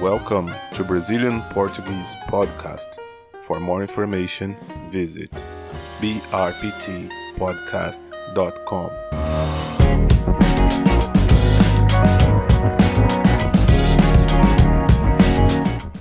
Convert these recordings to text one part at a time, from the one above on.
Welcome to Brazilian Portuguese Podcast. For more information, visit brptpodcast.com.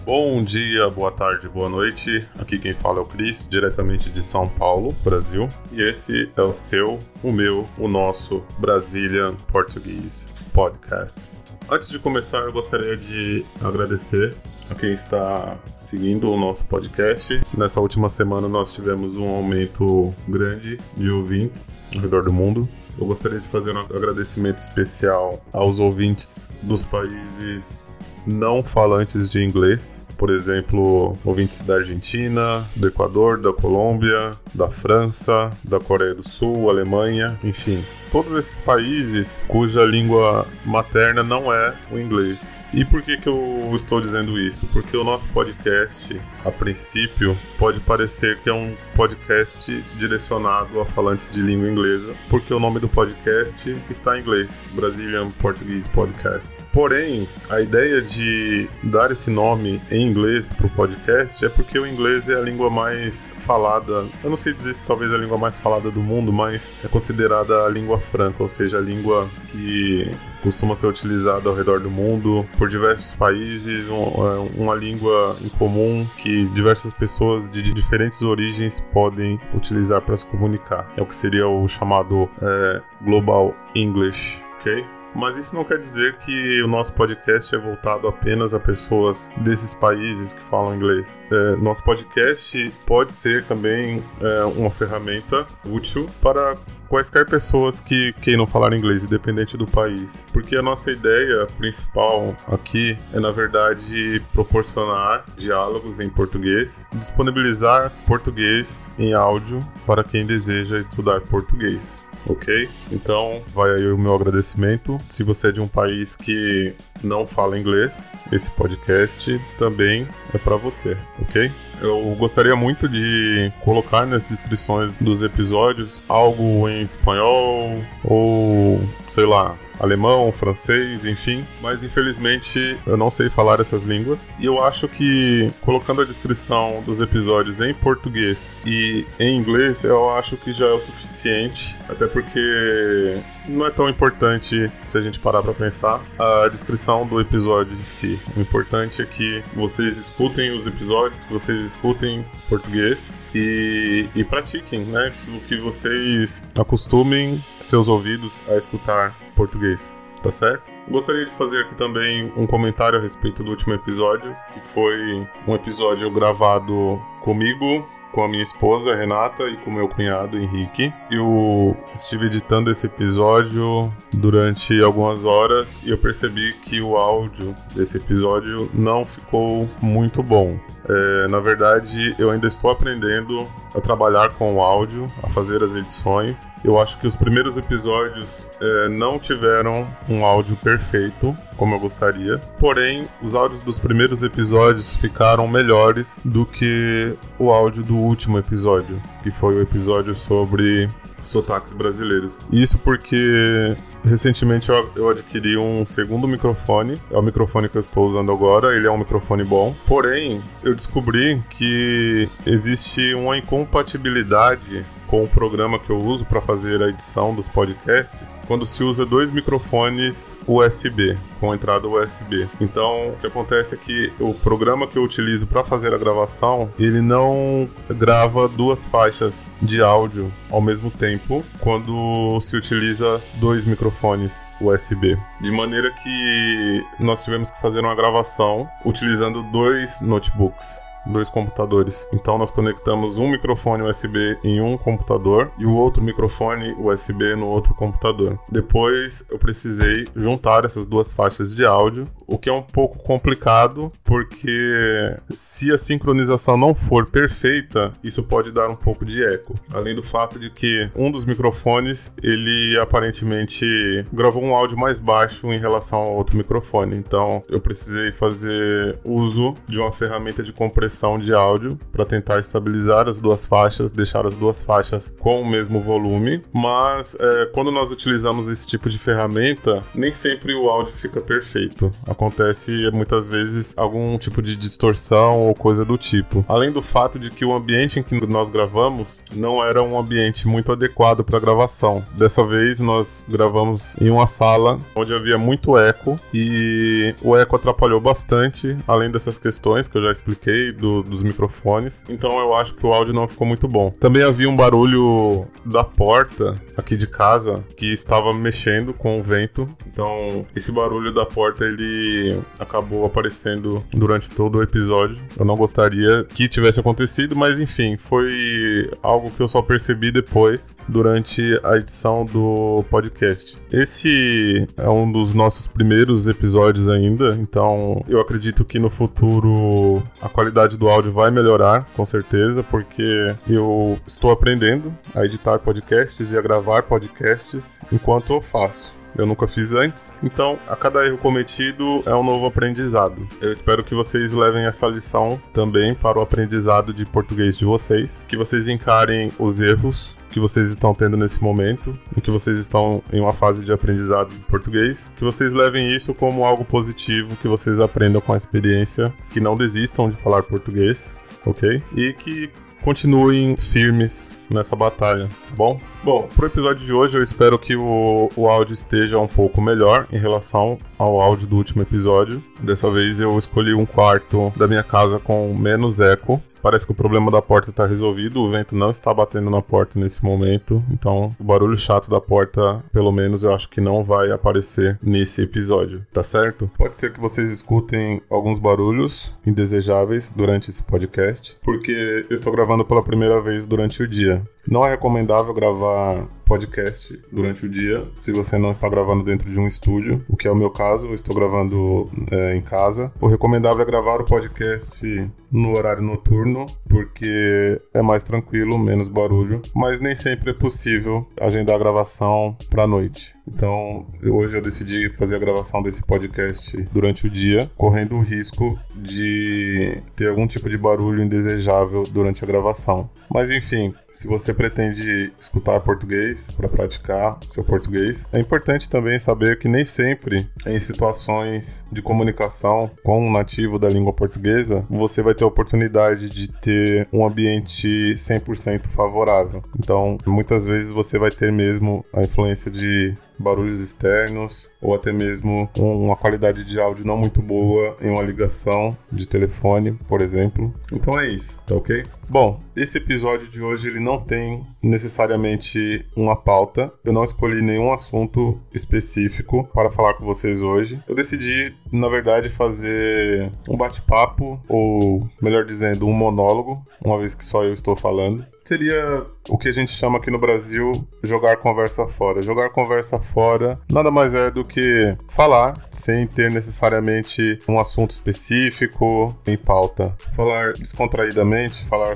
Bom dia, boa tarde, boa noite. Aqui quem fala é o Cris, diretamente de São Paulo, Brasil. E esse é o seu, o meu, o nosso Brazilian Portuguese Podcast. Antes de começar, eu gostaria de agradecer a quem está seguindo o nosso podcast. Nessa última semana nós tivemos um aumento grande de ouvintes ao redor do mundo. Eu gostaria de fazer um agradecimento especial aos ouvintes dos países não falantes de inglês, por exemplo, ouvintes da Argentina, do Equador, da Colômbia, da França, da Coreia do Sul, Alemanha, enfim, todos esses países cuja língua materna não é o inglês. E por que, que eu estou dizendo isso? Porque o nosso podcast, a princípio, pode parecer que é um podcast direcionado a falantes de língua inglesa, porque o nome do podcast está em inglês, Brazilian Portuguese Podcast. Porém, a ideia de dar esse nome em inglês para o podcast é porque o inglês é a língua mais falada, eu não sei dizer se talvez a língua mais falada do mundo, mas é considerada a língua franca, ou seja, a língua que costuma ser utilizada ao redor do mundo por diversos países, um, é, uma língua em comum que diversas pessoas de diferentes origens podem utilizar para se comunicar. É o que seria o chamado é, Global English, ok? Mas isso não quer dizer que o nosso podcast é voltado apenas a pessoas desses países que falam inglês. É, nosso podcast pode ser também é, uma ferramenta útil para quaisquer pessoas que queiram falar inglês, independente do país. Porque a nossa ideia principal aqui é, na verdade, proporcionar diálogos em português, disponibilizar português em áudio para quem deseja estudar português, ok? Então, vai aí o meu agradecimento. Se você é de um país que não fala inglês, esse podcast também é para você, ok? Eu gostaria muito de colocar nas descrições dos episódios algo em espanhol ou, sei lá, alemão, francês, enfim. Mas infelizmente eu não sei falar essas línguas. E eu acho que colocando a descrição dos episódios em português e em inglês, eu acho que já é o suficiente. Até porque não é tão importante se a gente parar para pensar a descrição do episódio em si. O importante é que vocês escutem os episódios, que vocês escutem português e, e pratiquem, né? O que vocês acostumem seus ouvidos a escutar português, tá certo? Gostaria de fazer aqui também um comentário a respeito do último episódio, que foi um episódio gravado comigo, com a minha esposa Renata e com meu cunhado Henrique. Eu estive editando esse episódio durante algumas horas e eu percebi que o áudio desse episódio não ficou muito bom. É, na verdade, eu ainda estou aprendendo a trabalhar com o áudio, a fazer as edições. Eu acho que os primeiros episódios é, não tiveram um áudio perfeito, como eu gostaria. Porém, os áudios dos primeiros episódios ficaram melhores do que o áudio do último episódio, que foi o episódio sobre sotaques brasileiros. Isso porque recentemente eu, adquiri um segundo microfone, é o microfone que eu estou usando agora, ele é um microfone bom. Porém, eu descobri que existe uma incompatibilidade com o programa que eu uso para fazer a edição dos podcasts, quando se usa dois microfones USB, com entrada USB. Então, o que acontece é que o programa que eu utilizo para fazer a gravação, ele não grava duas faixas de áudio ao mesmo tempo quando se utiliza dois microfones USB. De maneira que nós tivemos que fazer uma gravação utilizando dois notebooks dois computadores. Então nós conectamos um microfone USB em um computador e o outro microfone USB no outro computador. Depois eu precisei juntar essas duas faixas de áudio, o que é um pouco complicado porque se a sincronização não for perfeita, isso pode dar um pouco de eco. Além do fato de que um dos microfones ele aparentemente gravou um áudio mais baixo em relação ao outro microfone. Então eu precisei fazer uso de uma ferramenta de compressão de áudio para tentar estabilizar as duas faixas, deixar as duas faixas com o mesmo volume. Mas é, quando nós utilizamos esse tipo de ferramenta, nem sempre o áudio fica perfeito. acontece muitas vezes algum tipo de distorção ou coisa do tipo. Além do fato de que o ambiente em que nós gravamos não era um ambiente muito adequado para gravação. Dessa vez nós gravamos em uma sala onde havia muito eco e o eco atrapalhou bastante, além dessas questões que eu já expliquei do, dos microfones. Então eu acho que o áudio não ficou muito bom. Também havia um barulho da porta aqui de casa que estava mexendo com o vento. Então esse barulho da porta ele acabou aparecendo durante todo o episódio. Eu não gostaria que tivesse acontecido, mas enfim, foi algo que eu só percebi depois durante a edição do podcast. Esse é um dos nossos primeiros episódios ainda, então eu acredito que no futuro a qualidade do áudio vai melhorar, com certeza, porque eu estou aprendendo a editar podcasts e a gravar podcasts enquanto eu faço. Eu nunca fiz antes, então a cada erro cometido é um novo aprendizado. Eu espero que vocês levem essa lição também para o aprendizado de português de vocês, que vocês encarem os erros que vocês estão tendo nesse momento, em que vocês estão em uma fase de aprendizado de português, que vocês levem isso como algo positivo, que vocês aprendam com a experiência, que não desistam de falar português, ok? E que continuem firmes nessa batalha, tá bom? Bom, pro episódio de hoje eu espero que o, o áudio esteja um pouco melhor em relação ao áudio do último episódio. Dessa vez eu escolhi um quarto da minha casa com menos eco, Parece que o problema da porta está resolvido, o vento não está batendo na porta nesse momento, então o barulho chato da porta, pelo menos eu acho que não vai aparecer nesse episódio, tá certo? Pode ser que vocês escutem alguns barulhos indesejáveis durante esse podcast, porque eu estou gravando pela primeira vez durante o dia. Não é recomendável gravar podcast durante o dia, se você não está gravando dentro de um estúdio, o que é o meu caso, eu estou gravando é, em casa. O recomendável é gravar o podcast no horário noturno, porque é mais tranquilo, menos barulho, mas nem sempre é possível agendar a gravação para noite. Então, hoje eu decidi fazer a gravação desse podcast durante o dia, correndo o risco de ter algum tipo de barulho indesejável durante a gravação. Mas enfim, se você pretende escutar português para praticar seu português, é importante também saber que nem sempre em situações de comunicação com um nativo da língua portuguesa, você vai ter a oportunidade de ter um ambiente 100% favorável. Então, muitas vezes você vai ter mesmo a influência de barulhos externos ou até mesmo uma qualidade de áudio não muito boa em uma ligação de telefone, por exemplo. Então é isso, tá ok? Bom, esse episódio de hoje ele não tem necessariamente uma pauta. Eu não escolhi nenhum assunto específico para falar com vocês hoje. Eu decidi, na verdade, fazer um bate-papo ou, melhor dizendo, um monólogo, uma vez que só eu estou falando. Seria o que a gente chama aqui no Brasil jogar conversa fora. Jogar conversa fora nada mais é do que falar sem ter necessariamente um assunto específico em pauta. Falar descontraídamente, falar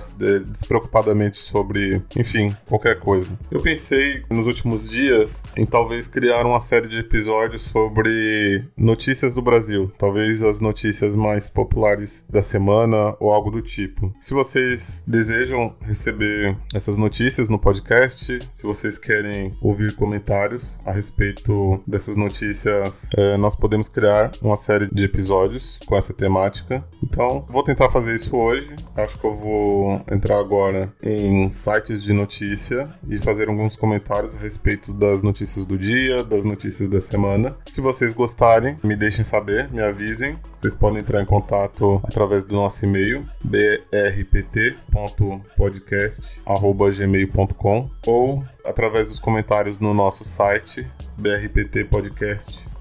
despreocupadamente sobre, enfim, qualquer coisa. Eu pensei nos últimos dias em talvez criar uma série de episódios sobre notícias do Brasil, talvez as notícias mais populares da semana ou algo do tipo. Se vocês desejam receber essas notícias no podcast, se vocês querem ouvir comentários a respeito dessas notícias, é, nós podemos criar uma série de episódios com essa temática. Então, vou tentar fazer isso hoje. Acho que eu vou entrar agora em sites de notícia e fazer alguns comentários a respeito das notícias do dia, das notícias da semana. Se vocês gostarem, me deixem saber, me avisem. Vocês podem entrar em contato através do nosso e-mail brpt.podcast@gmail.com ou através dos comentários no nosso site brptpodcast.com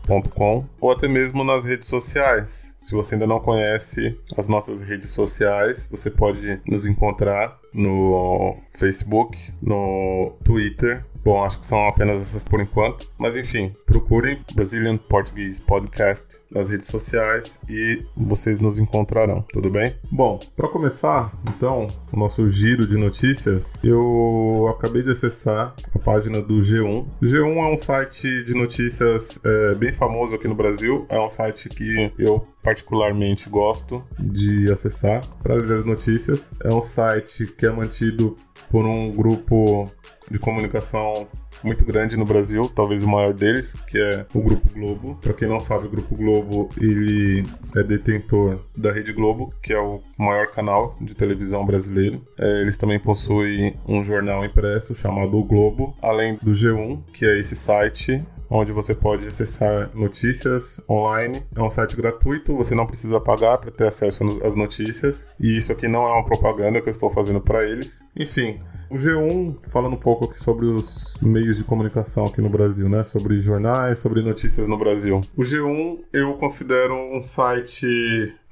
ou até mesmo nas redes sociais. Se você ainda não conhece as nossas redes sociais, você pode nos encontrar no Facebook, no Twitter Bom, acho que são apenas essas por enquanto. Mas enfim, procurem Brazilian Portuguese Podcast nas redes sociais e vocês nos encontrarão, tudo bem? Bom, para começar, então, o nosso giro de notícias, eu acabei de acessar a página do G1. G1 é um site de notícias é, bem famoso aqui no Brasil, é um site que eu particularmente gosto de acessar para ler as notícias. É um site que é mantido por um grupo de comunicação muito grande no Brasil, talvez o maior deles, que é o Grupo Globo. Para quem não sabe, o Grupo Globo ele é detentor da Rede Globo, que é o maior canal de televisão brasileiro. É, eles também possuem um jornal impresso chamado O Globo, além do G1, que é esse site onde você pode acessar notícias online. É um site gratuito, você não precisa pagar para ter acesso às notícias. E isso aqui não é uma propaganda que eu estou fazendo para eles. Enfim, o G1, falando um pouco aqui sobre os meios de comunicação aqui no Brasil, né? Sobre jornais, sobre notícias no Brasil. O G1 eu considero um site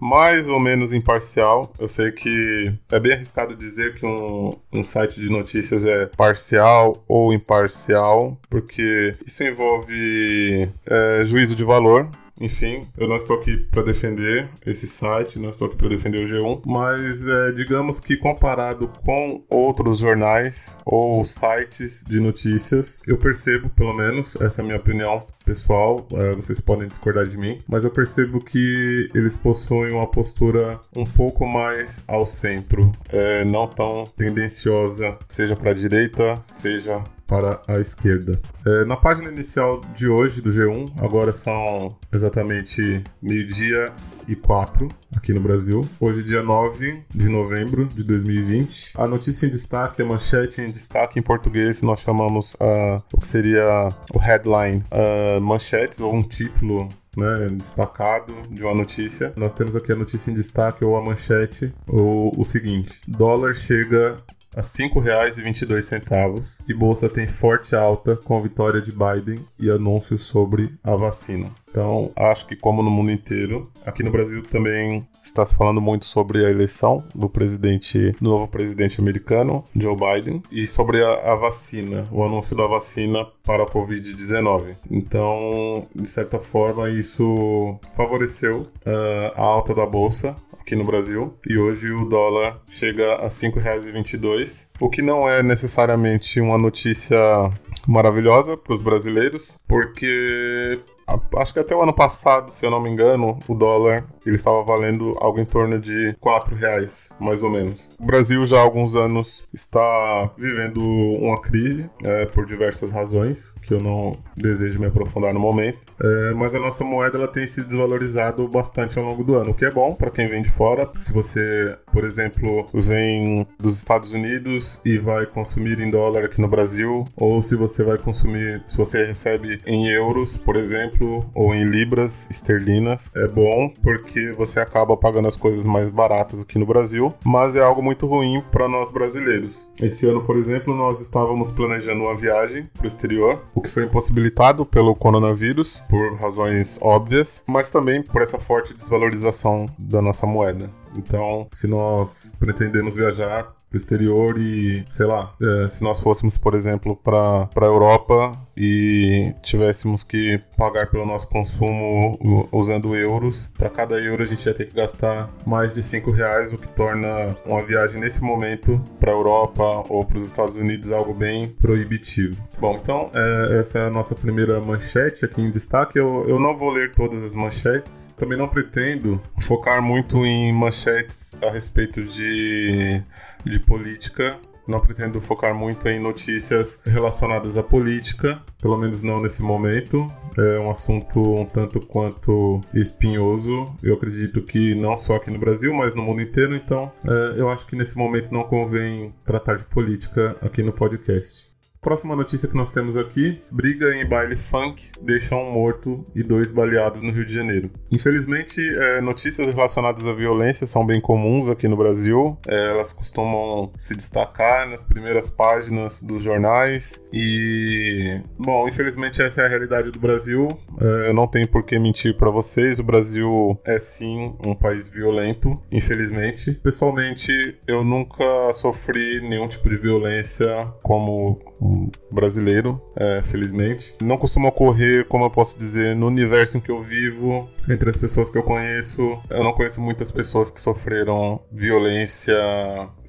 mais ou menos imparcial. Eu sei que é bem arriscado dizer que um, um site de notícias é parcial ou imparcial, porque isso envolve é, juízo de valor. Enfim, eu não estou aqui para defender esse site, não estou aqui para defender o G1, mas é, digamos que comparado com outros jornais ou sites de notícias, eu percebo, pelo menos, essa é a minha opinião pessoal, é, vocês podem discordar de mim, mas eu percebo que eles possuem uma postura um pouco mais ao centro, é, não tão tendenciosa, seja para a direita, seja para a esquerda. É, na página inicial de hoje do G1, agora são exatamente meio-dia e 4 aqui no Brasil. Hoje, dia 9 de novembro de 2020. A notícia em destaque, a manchete em destaque em português, nós chamamos uh, o que seria o headline, uh, manchetes ou um título né, destacado de uma notícia. Nós temos aqui a notícia em destaque ou a manchete, ou o seguinte: dólar chega a R$ 5,22 e bolsa tem forte alta com a vitória de Biden e anúncios sobre a vacina. Então, acho que como no mundo inteiro, aqui no Brasil também está se falando muito sobre a eleição do presidente, do novo presidente americano, Joe Biden, e sobre a, a vacina, o anúncio da vacina para a Covid-19. Então, de certa forma, isso favoreceu uh, a alta da bolsa aqui no Brasil e hoje o dólar chega a R$ 5,22, o que não é necessariamente uma notícia maravilhosa para os brasileiros, porque acho que até o ano passado, se eu não me engano, o dólar ele estava valendo algo em torno de 4 reais, mais ou menos. O Brasil já há alguns anos está vivendo uma crise é, por diversas razões, que eu não desejo me aprofundar no momento. É, mas a nossa moeda ela tem se desvalorizado bastante ao longo do ano, o que é bom para quem vem de fora. Se você, por exemplo, vem dos Estados Unidos e vai consumir em dólar aqui no Brasil, ou se você vai consumir, se você recebe em euros, por exemplo, ou em libras esterlinas, é bom porque porque você acaba pagando as coisas mais baratas aqui no Brasil, mas é algo muito ruim para nós brasileiros. Esse ano, por exemplo, nós estávamos planejando uma viagem para o exterior, o que foi impossibilitado pelo coronavírus, por razões óbvias, mas também por essa forte desvalorização da nossa moeda. Então, se nós pretendemos viajar pro exterior e, sei lá, é, se nós fôssemos, por exemplo, para a Europa e tivéssemos que pagar pelo nosso consumo usando euros, para cada euro a gente ia ter que gastar mais de 5 reais, o que torna uma viagem nesse momento para a Europa ou para os Estados Unidos algo bem proibitivo. Bom, então é, essa é a nossa primeira manchete aqui em destaque. Eu, eu não vou ler todas as manchetes, também não pretendo focar muito em manchetes a respeito de de política. Não pretendo focar muito em notícias relacionadas à política, pelo menos não nesse momento. É um assunto um tanto quanto espinhoso. Eu acredito que não só aqui no Brasil, mas no mundo inteiro. Então, é, eu acho que nesse momento não convém tratar de política aqui no podcast. Próxima notícia que nós temos aqui: briga em baile funk deixa um morto e dois baleados no Rio de Janeiro. Infelizmente, é, notícias relacionadas à violência são bem comuns aqui no Brasil. É, elas costumam se destacar nas primeiras páginas dos jornais. E, bom, infelizmente essa é a realidade do Brasil. É, eu não tenho por que mentir para vocês. O Brasil é sim um país violento, infelizmente. Pessoalmente, eu nunca sofri nenhum tipo de violência como brasileiro, é, felizmente. Não costuma ocorrer, como eu posso dizer, no universo em que eu vivo, entre as pessoas que eu conheço. Eu não conheço muitas pessoas que sofreram violência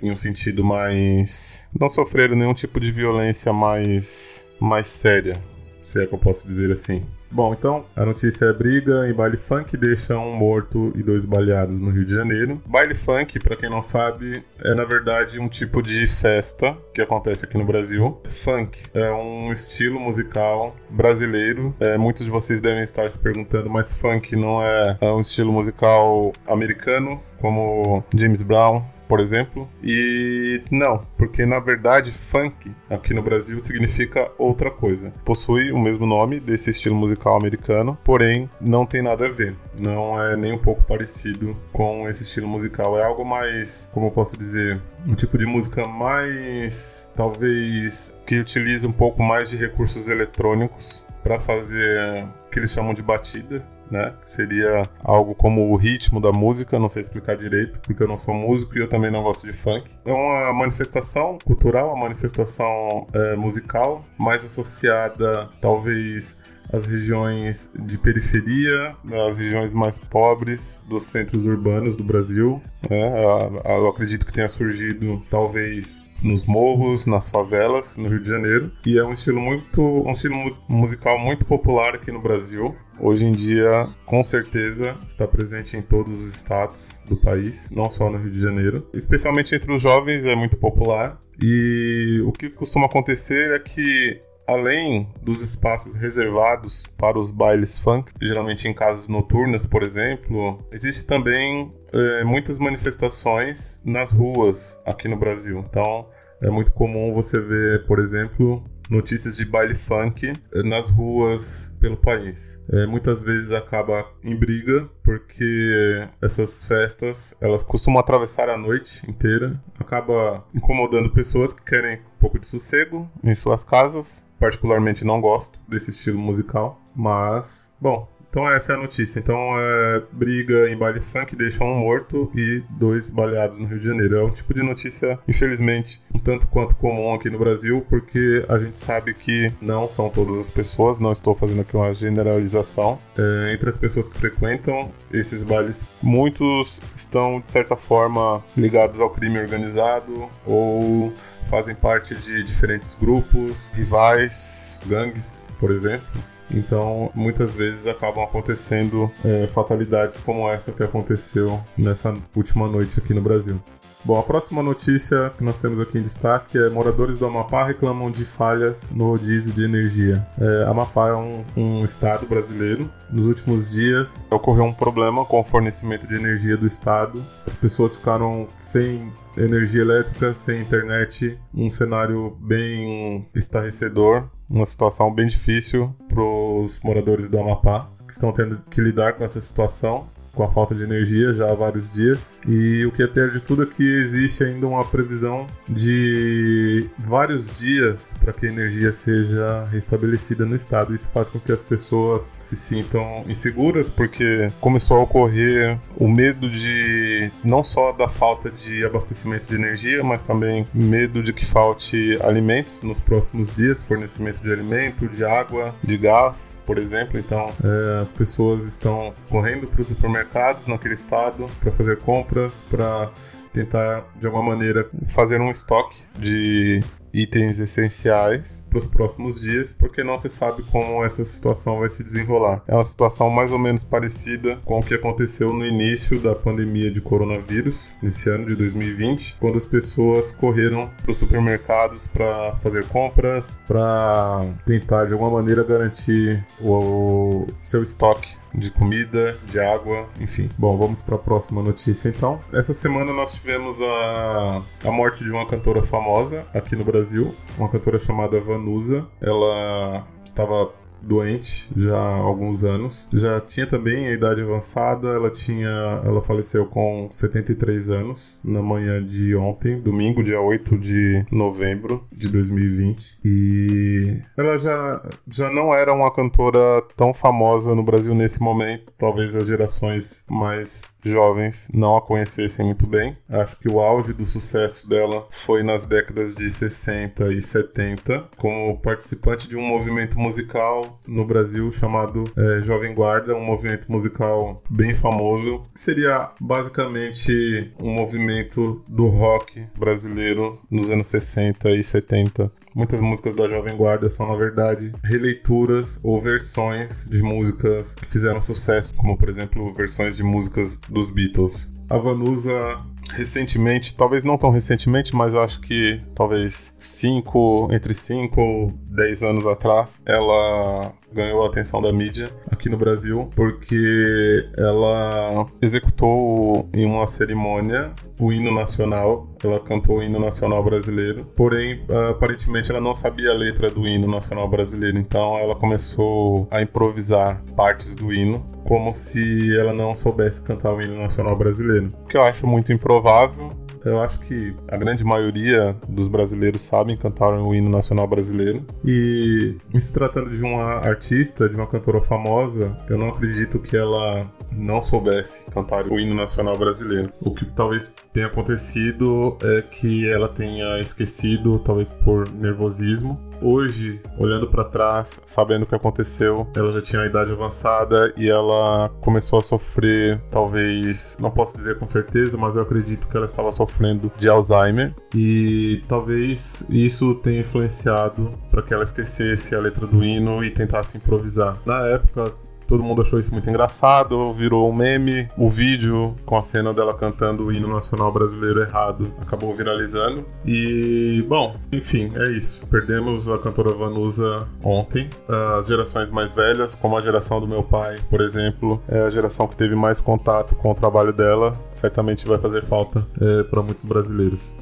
em um sentido mais. Não sofreram nenhum tipo de violência mais, mais séria, se é que eu posso dizer assim. Bom, então a notícia é briga em baile funk deixa um morto e dois baleados no Rio de Janeiro. Baile funk, para quem não sabe, é na verdade um tipo de festa que acontece aqui no Brasil. Funk é um estilo musical brasileiro. É, muitos de vocês devem estar se perguntando, mas funk não é, é um estilo musical americano como James Brown, por exemplo. E não, porque na verdade funk aqui no Brasil significa outra coisa. Possui o mesmo nome desse estilo musical americano, porém não tem nada a ver. Não é nem um pouco parecido com esse estilo musical. É algo mais, como eu posso dizer, um tipo de música mais, talvez, que utiliza um pouco mais de recursos eletrônicos para fazer o que eles chamam de batida né? Que seria algo como o ritmo da música, não sei explicar direito, porque eu não sou músico e eu também não gosto de funk. É uma manifestação cultural, uma manifestação é, musical, mais associada, talvez, às regiões de periferia, às regiões mais pobres dos centros urbanos do Brasil. É, eu acredito que tenha surgido, talvez, nos morros, nas favelas, no Rio de Janeiro. E é um estilo muito, um estilo musical muito popular aqui no Brasil. Hoje em dia, com certeza, está presente em todos os estados do país, não só no Rio de Janeiro. Especialmente entre os jovens é muito popular. E o que costuma acontecer é que Além dos espaços reservados para os bailes funk, geralmente em casas noturnas, por exemplo, existe também é, muitas manifestações nas ruas aqui no Brasil. Então, é muito comum você ver, por exemplo, notícias de baile funk eh, nas ruas pelo país. É, muitas vezes acaba em briga porque essas festas elas costumam atravessar a noite inteira, acaba incomodando pessoas que querem um pouco de sossego em suas casas. Particularmente não gosto desse estilo musical, mas bom, então essa é a notícia. Então é briga em baile funk deixa um morto e dois baleados no Rio de Janeiro. É um tipo de notícia, infelizmente, um tanto quanto comum aqui no Brasil, porque a gente sabe que não são todas as pessoas, não estou fazendo aqui uma generalização. É, entre as pessoas que frequentam esses bailes, muitos estão, de certa forma, ligados ao crime organizado ou fazem parte de diferentes grupos, rivais, gangues, por exemplo. Então, muitas vezes acabam acontecendo é, fatalidades como essa que aconteceu nessa última noite aqui no Brasil. Bom, a próxima notícia que nós temos aqui em destaque é moradores do Amapá reclamam de falhas no rodízio de energia. É, Amapá é um, um, estado brasileiro. Nos últimos dias ocorreu um problema com o fornecimento de energia do estado. As pessoas ficaram sem energia elétrica, sem internet, um cenário bem estarrecedor uma situação bem difícil para os moradores do Amapá, que estão tendo que lidar com essa situação com a falta de energia já há vários dias. E o que é pior de tudo é que existe ainda uma previsão de vários dias para que a energia seja restabelecida no estado. Isso faz com que as pessoas se sintam inseguras, porque começou a ocorrer o medo de não só da falta de abastecimento de energia, mas também medo de que falte alimentos nos próximos dias fornecimento de alimento, de água, de gás, por exemplo. Então, é, as pessoas estão correndo para o supermercado supermercados naquele estado para fazer compras, para tentar de alguma maneira fazer um estoque de itens essenciais para os próximos dias, porque não se sabe como essa situação vai se desenrolar. É uma situação mais ou menos parecida com o que aconteceu no início da pandemia de coronavírus, nesse ano de 2020, quando as pessoas correram para os supermercados para fazer compras, para tentar de alguma maneira garantir o seu estoque de comida, de água, enfim. Bom, vamos para a próxima notícia então. Essa semana nós tivemos a, a morte de uma cantora famosa aqui no Brasil, uma cantora chamada Vanusa. Ela estava doente já há alguns anos. Já tinha também a idade avançada, ela tinha, ela faleceu com 73 anos na manhã de ontem, domingo, dia 8 de novembro de 2020. E ela já já não era uma cantora tão famosa no Brasil nesse momento, talvez as gerações mais jovens não a conhecessem muito bem. Acho que o auge do sucesso dela foi nas décadas de 60 e 70, como participante de um movimento musical no Brasil chamado é, Jovem Guarda, um movimento musical bem famoso, seria basicamente um movimento do rock brasileiro nos anos 60 e 70. Muitas músicas da Jovem Guarda são, na verdade, releituras ou versões de músicas que fizeram sucesso, como, por exemplo, versões de músicas dos Beatles. A Vanusa recentemente, talvez não tão recentemente, mas eu acho que talvez 5, entre 5 ou 10 anos atrás, ela ganhou a atenção da mídia aqui no Brasil porque ela executou em uma cerimônia o hino nacional. Ela cantou o hino nacional brasileiro, porém, aparentemente, ela não sabia a letra do hino nacional brasileiro, então ela começou a improvisar partes do hino como se ela não soubesse cantar o hino nacional brasileiro, que eu acho muito improvável. Eu acho que a grande maioria dos brasileiros sabem cantar o hino nacional brasileiro. E se tratando de uma artista, de uma cantora famosa, eu não acredito que ela não soubesse cantar o hino nacional brasileiro. O que talvez tenha acontecido é que ela tenha esquecido, talvez por nervosismo, hoje, olhando para trás, sabendo o que aconteceu, ela já tinha uma idade avançada e ela começou a sofrer, talvez, não posso dizer com certeza, mas eu acredito que ela estava sofrendo de Alzheimer e talvez isso tenha influenciado para que ela esquecesse a letra do hino e tentasse improvisar. Na época, Todo mundo achou isso muito engraçado, virou um meme. O vídeo com a cena dela cantando o hino nacional brasileiro errado acabou viralizando. E, bom, enfim, é isso. Perdemos a cantora Vanusa ontem. As gerações mais velhas, como a geração do meu pai, por exemplo, é a geração que teve mais contato com o trabalho dela. Certamente vai fazer falta é, para muitos brasileiros.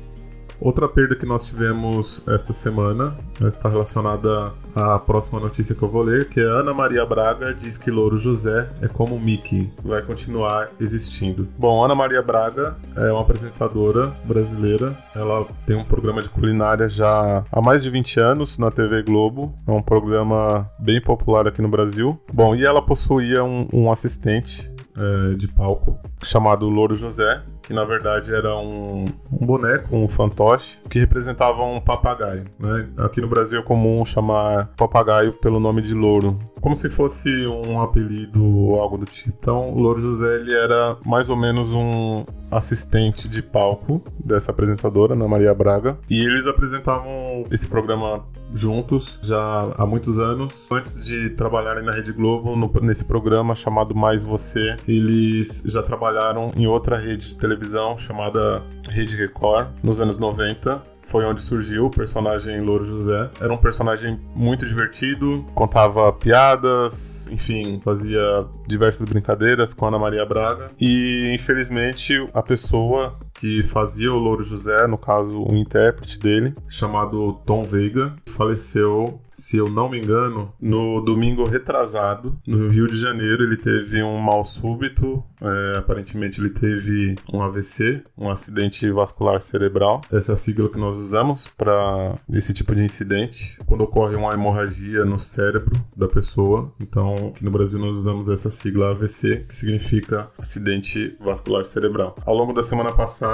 Outra perda que nós tivemos esta semana está relacionada à próxima notícia que eu vou ler, que é Ana Maria Braga diz que Louro José é como Mickey, vai continuar existindo. Bom, Ana Maria Braga é uma apresentadora brasileira, ela tem um programa de culinária já há mais de 20 anos na TV Globo, é um programa bem popular aqui no Brasil. Bom, e ela possuía um, um assistente é, de palco chamado Louro José, que na verdade era um, um boneco, um fantoche, que representava um papagaio. Né? Aqui no Brasil é comum chamar papagaio pelo nome de louro, como se fosse um apelido ou algo do tipo. Então, o Louro José ele era mais ou menos um assistente de palco dessa apresentadora, Ana Maria Braga, e eles apresentavam esse programa juntos já há muitos anos. Antes de trabalharem na Rede Globo, no, nesse programa chamado Mais Você, eles já trabalharam em outra rede de televisão chamada Rede Record, nos anos 90. Foi onde surgiu o personagem Louro José. Era um personagem muito divertido, contava piadas, enfim, fazia diversas brincadeiras com Ana Maria Braga. E infelizmente a pessoa que fazia o Louro José, no caso o intérprete dele, chamado Tom Veiga, faleceu, se eu não me engano, no domingo retrasado, no Rio de Janeiro. Ele teve um mal súbito, é, aparentemente ele teve um AVC, um acidente vascular cerebral. Essa é a sigla que nós usamos para esse tipo de incidente, quando ocorre uma hemorragia no cérebro da pessoa. Então, aqui no Brasil nós usamos essa sigla AVC, que significa acidente vascular cerebral. Ao longo da semana passada,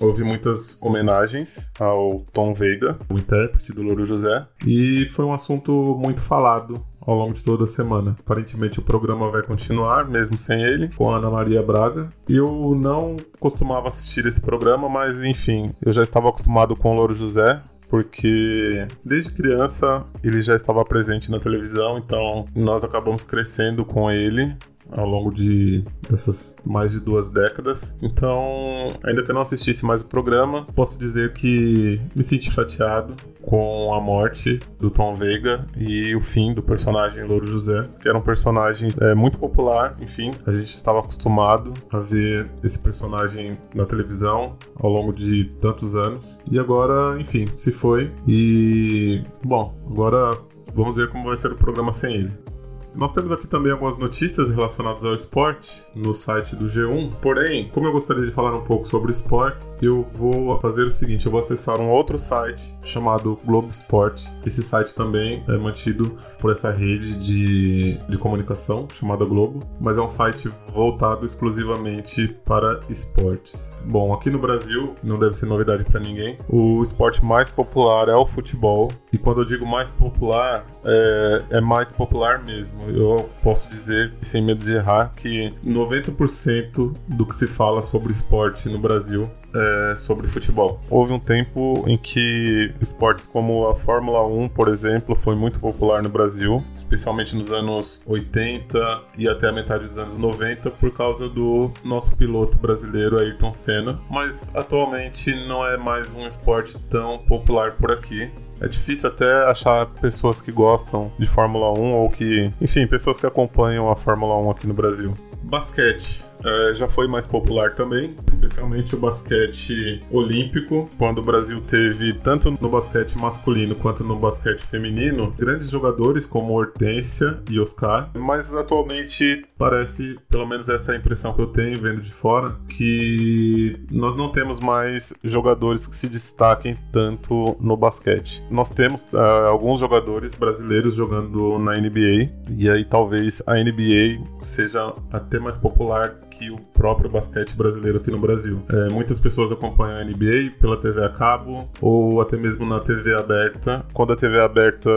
houve muitas homenagens ao Tom Veiga, o intérprete do Louro José, e foi um assunto muito falado ao longo de toda a semana. Aparentemente o programa vai continuar, mesmo sem ele, com a Ana Maria Braga. Eu não costumava assistir esse programa, mas enfim, eu já estava acostumado com o Louro José, porque desde criança ele já estava presente na televisão, então nós acabamos crescendo com ele ao longo de dessas mais de duas décadas. Então, ainda que eu não assistisse mais o programa, posso dizer que me senti chateado com a morte do Tom Veiga e o fim do personagem Louro José, que era um personagem é, muito popular, enfim, a gente estava acostumado a ver esse personagem na televisão ao longo de tantos anos e agora, enfim, se foi e bom, agora vamos ver como vai ser o programa sem ele. Nós temos aqui também algumas notícias relacionadas ao esporte no site do G1. Porém, como eu gostaria de falar um pouco sobre esportes, eu vou fazer o seguinte: eu vou acessar um outro site chamado Globo Esporte. Esse site também é mantido por essa rede de, de comunicação chamada Globo, mas é um site voltado exclusivamente para esportes. Bom, aqui no Brasil, não deve ser novidade para ninguém, o esporte mais popular é o futebol. E quando eu digo mais popular, é, é mais popular mesmo. Eu posso dizer, sem medo de errar, que 90% do que se fala sobre esporte no Brasil é, sobre futebol. Houve um tempo em que esportes como a Fórmula 1, por exemplo, foi muito popular no Brasil, especialmente nos anos 80 e até a metade dos anos 90, por causa do nosso piloto brasileiro Ayrton Senna. Mas atualmente não é mais um esporte tão popular por aqui. É difícil até achar pessoas que gostam de Fórmula 1 ou que, enfim, pessoas que acompanham a Fórmula 1 aqui no Brasil. Basquete é, já foi mais popular também, especialmente o basquete olímpico, quando o Brasil teve, tanto no basquete masculino quanto no basquete feminino, grandes jogadores como Hortência e Oscar, mas atualmente parece, pelo menos essa é a impressão que eu tenho vendo de fora, que nós não temos mais jogadores que se destaquem tanto no basquete. Nós temos uh, alguns jogadores brasileiros jogando na NBA, e aí talvez a NBA seja até mais popular que o próprio basquete brasileiro aqui no Brasil. É, muitas pessoas acompanham a NBA pela TV a cabo ou até mesmo na TV aberta. Quando a TV aberta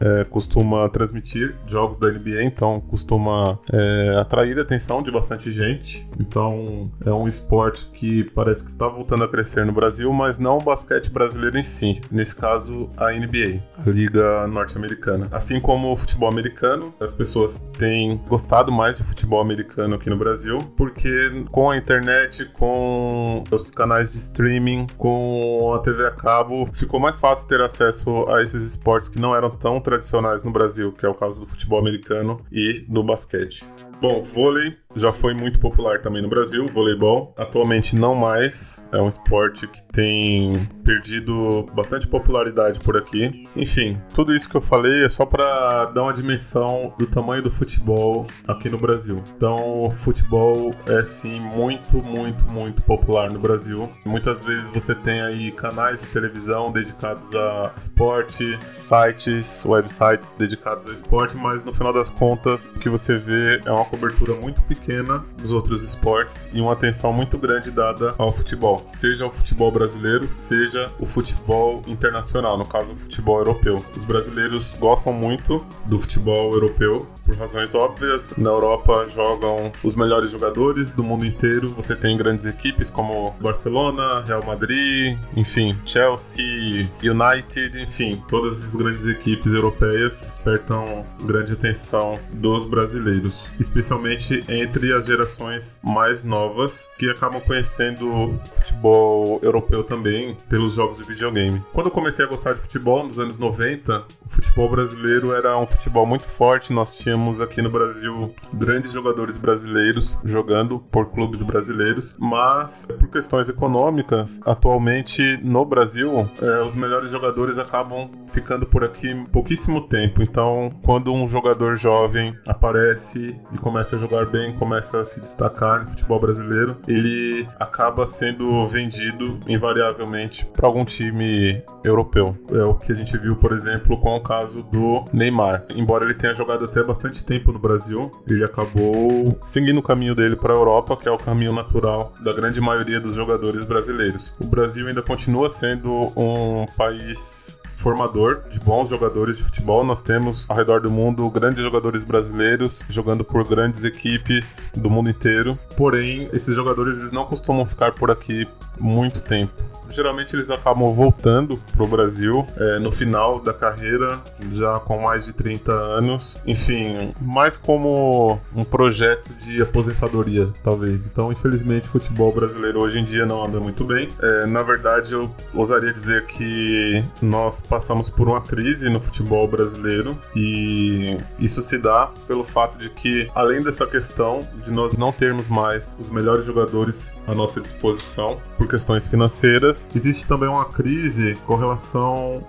é, costuma transmitir jogos da NBA, então costuma é, atrair a atenção de bastante gente. Então é um esporte que parece que está voltando a crescer no Brasil, mas não o basquete brasileiro em si. Nesse caso, a NBA, a Liga Norte-Americana. Assim como o futebol americano, as pessoas têm gostado mais de futebol americano aqui no Brasil, porque com a internet, com os canais de streaming, com a TV a cabo, ficou mais fácil ter acesso a esses esportes que não eram tão tradicionais no Brasil, que é o caso do futebol americano e do basquete. Bom, vôlei já foi muito popular também no Brasil, voleibol. Atualmente não mais. É um esporte que tem perdido bastante popularidade por aqui. Enfim, tudo isso que eu falei é só para dar uma dimensão do tamanho do futebol aqui no Brasil. Então, o futebol é sim muito, muito, muito popular no Brasil. Muitas vezes você tem aí canais de televisão dedicados a esporte, sites, websites dedicados a esporte, mas no final das contas, o que você vê é uma cobertura muito pequena pequena dos outros esportes e uma atenção muito grande dada ao futebol, seja o futebol brasileiro, seja o futebol internacional, no caso o futebol europeu. Os brasileiros gostam muito do futebol europeu por razões óbvias. Na Europa jogam os melhores jogadores do mundo inteiro. Você tem grandes equipes como Barcelona, Real Madrid, enfim, Chelsea, United, enfim, todas as grandes equipes europeias despertam grande atenção dos brasileiros, especialmente entre as gerações mais novas que acabam conhecendo futebol europeu também pelos jogos de videogame. Quando eu comecei a gostar de futebol nos anos 90, o futebol brasileiro era um futebol muito forte, nós tínhamos temos aqui no Brasil grandes jogadores brasileiros jogando por clubes brasileiros, mas por questões econômicas, atualmente no Brasil, é, os melhores jogadores acabam ficando por aqui pouquíssimo tempo. Então, quando um jogador jovem aparece e começa a jogar bem, começa a se destacar no futebol brasileiro, ele acaba sendo vendido invariavelmente para algum time europeu. É o que a gente viu, por exemplo, com o caso do Neymar. Embora ele tenha jogado até bastante tempo no Brasil, ele acabou seguindo o caminho dele para a Europa, que é o caminho natural da grande maioria dos jogadores brasileiros. O Brasil ainda continua sendo um país formador de bons jogadores de futebol. Nós temos ao redor do mundo grandes jogadores brasileiros jogando por grandes equipes do mundo inteiro. Porém, esses jogadores não costumam ficar por aqui muito tempo geralmente eles acabam voltando pro Brasil é, no final da carreira, já com mais de 30 anos. Enfim, mais como um projeto de aposentadoria, talvez. Então, infelizmente, o futebol brasileiro hoje em dia não anda muito bem. É, na verdade, eu ousaria dizer que nós passamos por uma crise no futebol brasileiro e isso se dá pelo fato de que, além dessa questão de nós não termos mais os melhores jogadores à nossa disposição, por questões financeiras. Existe também uma crise com relação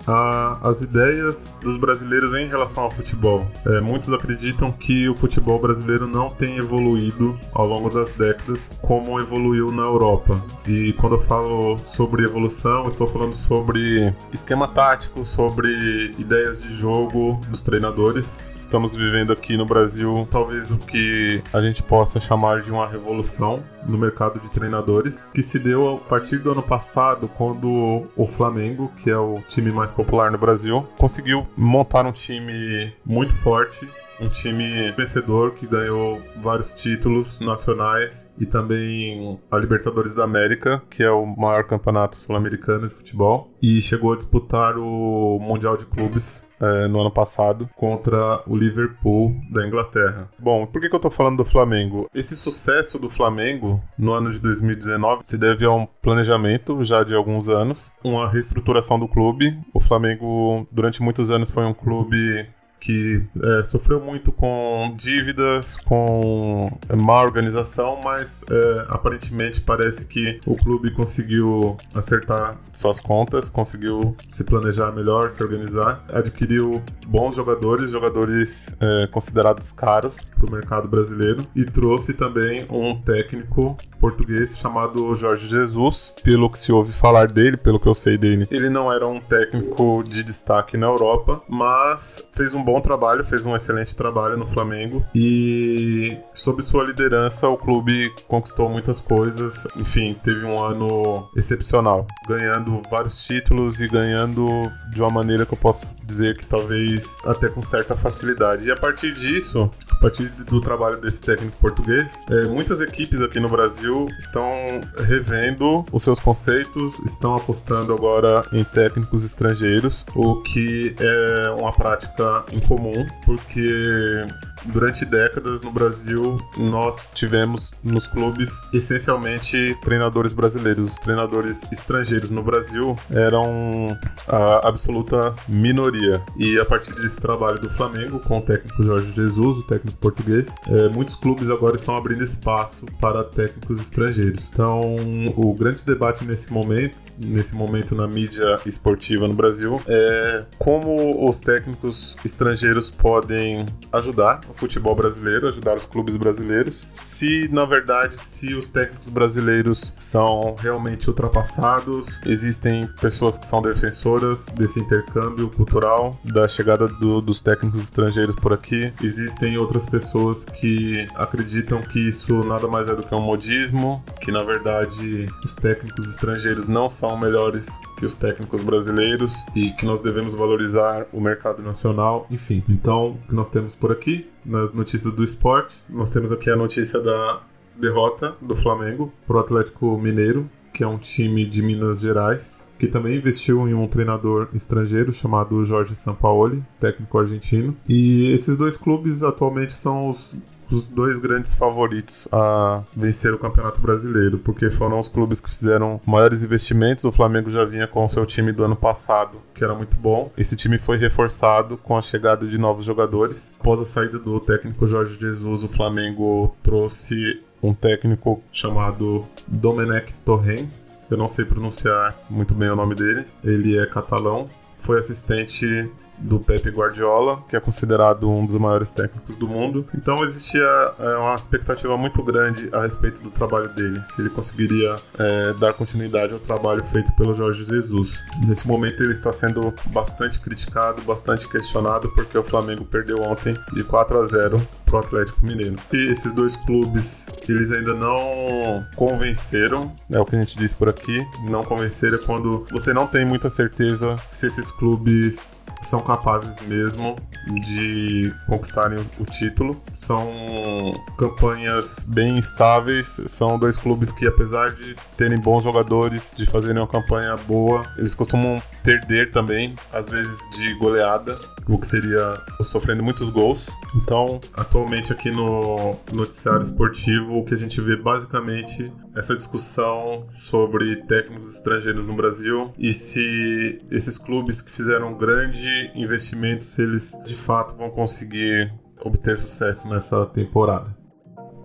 às ideias dos brasileiros em relação ao futebol. É, muitos acreditam que o futebol brasileiro não tem evoluído ao longo das décadas como evoluiu na Europa. E quando eu falo sobre evolução, estou falando sobre esquema tático, sobre ideias de jogo dos treinadores. Estamos vivendo aqui no Brasil talvez o que a gente possa chamar de uma revolução no mercado de treinadores, que se deu a partir do ano passado, quando o Flamengo, que é o time mais popular no Brasil, conseguiu montar um time muito forte um time vencedor que ganhou vários títulos nacionais e também a Libertadores da América, que é o maior campeonato sul-americano de futebol, e chegou a disputar o Mundial de Clubes é, no ano passado contra o Liverpool da Inglaterra. Bom, por que, que eu tô falando do Flamengo? Esse sucesso do Flamengo no ano de 2019 se deve a um planejamento já de alguns anos, uma reestruturação do clube. O Flamengo, durante muitos anos, foi um clube que é, sofreu muito com dívidas, com é, má organização, mas é, aparentemente parece que o clube conseguiu acertar suas contas, conseguiu se planejar melhor, se organizar, adquiriu bons jogadores, jogadores é, considerados caros para o mercado brasileiro e trouxe também um técnico português chamado Jorge Jesus. Pelo que se ouve falar dele, pelo que eu sei dele, ele não era um técnico de destaque na Europa, mas fez um bom trabalho, fez um excelente trabalho no Flamengo e sob sua liderança o clube conquistou muitas coisas. Enfim, teve um ano excepcional, ganhando vários títulos e ganhando de uma maneira que eu posso dizer que talvez até com certa facilidade. E a partir disso, a partir do trabalho desse técnico português, é, muitas equipes aqui no Brasil estão revendo os seus conceitos, estão apostando agora em técnicos estrangeiros, o que é uma prática incomum, porque durante décadas no Brasil nós tivemos nos clubes essencialmente treinadores brasileiros. Os treinadores estrangeiros no Brasil eram a absoluta minoria. E a partir desse trabalho do Flamengo com o técnico Jorge Jesus, o técnico português, é, muitos clubes agora estão abrindo espaço para técnicos estrangeiros. Então, o grande debate nesse momento nesse momento na mídia esportiva no Brasil é como os técnicos estrangeiros podem ajudar o futebol brasileiro, ajudar os clubes brasileiros. Se na verdade, se os técnicos brasileiros são realmente ultrapassados, existem pessoas que são defensoras desse intercâmbio cultural, da chegada do, dos técnicos estrangeiros por aqui. Existem outras pessoas que acreditam que isso nada mais é do que um modismo, que na verdade os técnicos estrangeiros não são melhores que os técnicos brasileiros e que nós devemos valorizar o mercado nacional, enfim. Então, o que nós temos por aqui nas notícias do esporte, nós temos aqui a notícia da derrota do Flamengo para o Atlético Mineiro, que é um time de Minas Gerais, que também investiu em um treinador estrangeiro chamado Jorge Sampaoli, técnico argentino. E esses dois clubes atualmente são os os dois grandes favoritos a vencer o Campeonato Brasileiro, porque foram os clubes que fizeram maiores investimentos. O Flamengo já vinha com o seu time do ano passado, que era muito bom. Esse time foi reforçado com a chegada de novos jogadores. Após a saída do técnico Jorge Jesus, o Flamengo trouxe um técnico chamado Domenech Torren. Eu não sei pronunciar muito bem o nome dele. Ele é catalão. Foi assistente do Pepe Guardiola, que é considerado um dos maiores técnicos do mundo. Então existia é, uma expectativa muito grande a respeito do trabalho dele, se ele conseguiria é, dar continuidade ao trabalho feito pelo Jorge Jesus. Nesse momento ele está sendo bastante criticado, bastante questionado, porque o Flamengo perdeu ontem de 4 a 0 pro Atlético Mineiro. E esses dois clubes, eles ainda não convenceram, é o que a gente diz por aqui, não convenceram quando você não tem muita certeza se esses clubes são capazes mesmo de conquistarem o título. São campanhas bem estáveis, são dois clubes que, apesar de terem bons jogadores, de fazerem uma campanha boa, eles costumam perder também, às vezes de goleada, o que seria sofrendo muitos gols. Então, atualmente aqui no noticiário esportivo, o que a gente vê basicamente essa discussão sobre técnicos estrangeiros no Brasil e se esses clubes que fizeram um grande investimento, se eles de fato vão conseguir obter sucesso nessa temporada.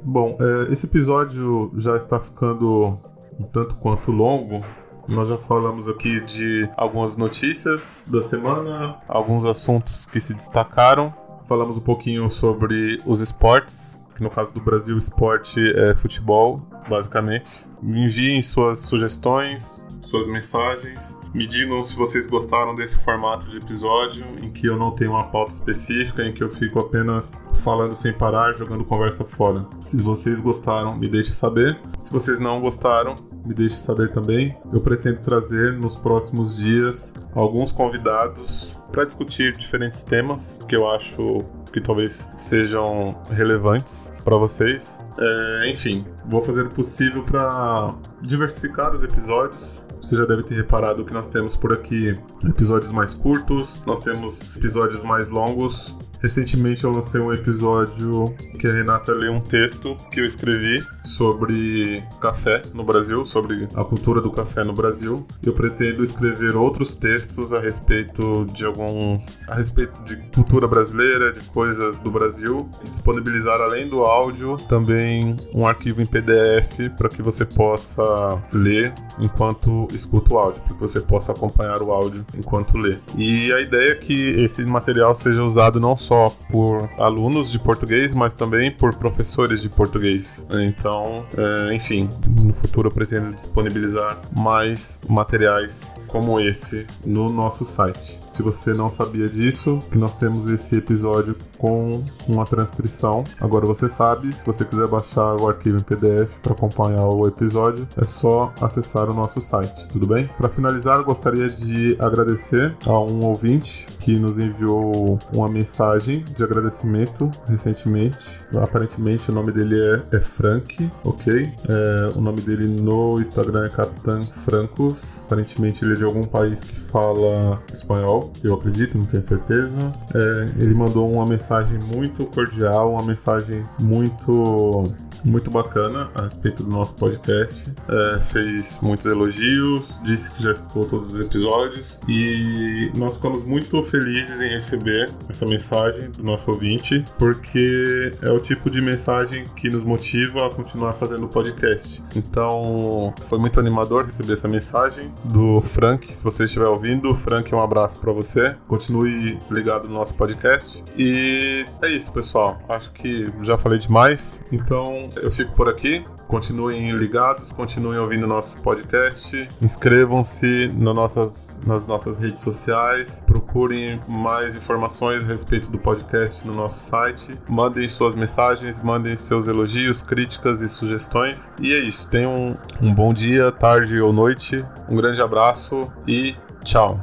Bom, é, esse episódio já está ficando um tanto quanto longo, nós já falamos aqui de algumas notícias da semana, alguns assuntos que se destacaram. Falamos um pouquinho sobre os esportes, que no caso do Brasil, esporte é futebol, basicamente. Me enviem suas sugestões, suas mensagens. Me digam se vocês gostaram desse formato de episódio, em que eu não tenho uma pauta específica, em que eu fico apenas falando sem parar, jogando conversa fora. Se vocês gostaram, me deixe saber. Se vocês não gostaram, me deixe saber também. Eu pretendo trazer nos próximos dias alguns convidados para discutir diferentes temas que eu acho que talvez sejam relevantes para vocês. É, enfim, vou fazer o possível para diversificar os episódios. Você já deve ter reparado que nós temos por aqui episódios mais curtos, nós temos episódios mais longos Recentemente eu lancei um episódio que a Renata leu um texto que eu escrevi sobre café no Brasil, sobre a cultura do café no Brasil. Eu pretendo escrever outros textos a respeito de algum a respeito de cultura brasileira, de coisas do Brasil e disponibilizar além do áudio também um arquivo em PDF para que você possa ler enquanto escuta o áudio, para que você possa acompanhar o áudio enquanto lê. E a ideia é que esse material seja usado não só só por alunos de português, mas também por professores de português. Então, é, enfim, no futuro eu pretendo disponibilizar mais materiais como esse no nosso site. Se você não sabia disso, que nós temos esse episódio com uma transcrição. Agora você sabe, se você quiser baixar o arquivo em PDF para acompanhar o episódio, é só acessar o nosso site, tudo bem? Para finalizar, gostaria de agradecer a um ouvinte que nos enviou uma mensagem de agradecimento recentemente. Aparentemente o nome dele é, é Frank, ok? É, o nome dele no Instagram é Capitã Francos. Aparentemente ele é de algum país que fala espanhol, eu acredito, não tenho certeza. É, ele mandou uma mensagem mensagem muito cordial, uma mensagem muito muito bacana a respeito do nosso podcast. É, fez muitos elogios, disse que já escutou todos os episódios e nós ficamos muito felizes em receber essa mensagem do nosso ouvinte, porque é o tipo de mensagem que nos motiva a continuar fazendo o podcast. Então, foi muito animador receber essa mensagem do Frank. Se você estiver ouvindo, Frank, um abraço para você. Continue ligado no nosso podcast e é isso, pessoal. Acho que já falei demais. Então eu fico por aqui. Continuem ligados, continuem ouvindo nosso podcast, inscrevam-se nas nossas, nas nossas redes sociais, procurem mais informações a respeito do podcast no nosso site, mandem suas mensagens, mandem seus elogios, críticas e sugestões. E é isso, tenham um, um bom dia, tarde ou noite, um grande abraço e tchau!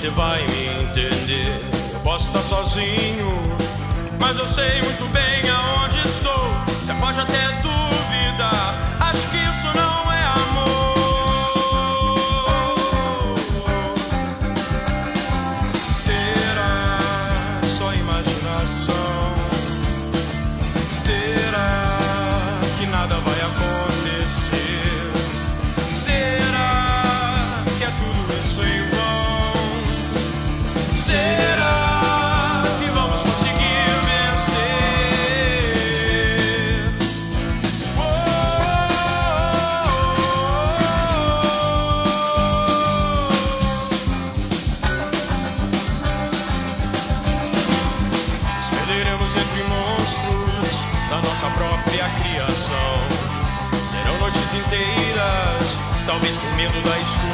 Você vai me entender. Eu posso estar sozinho, mas eu sei muito bem aonde estou. Você pode até duvidar, medo da escuridão.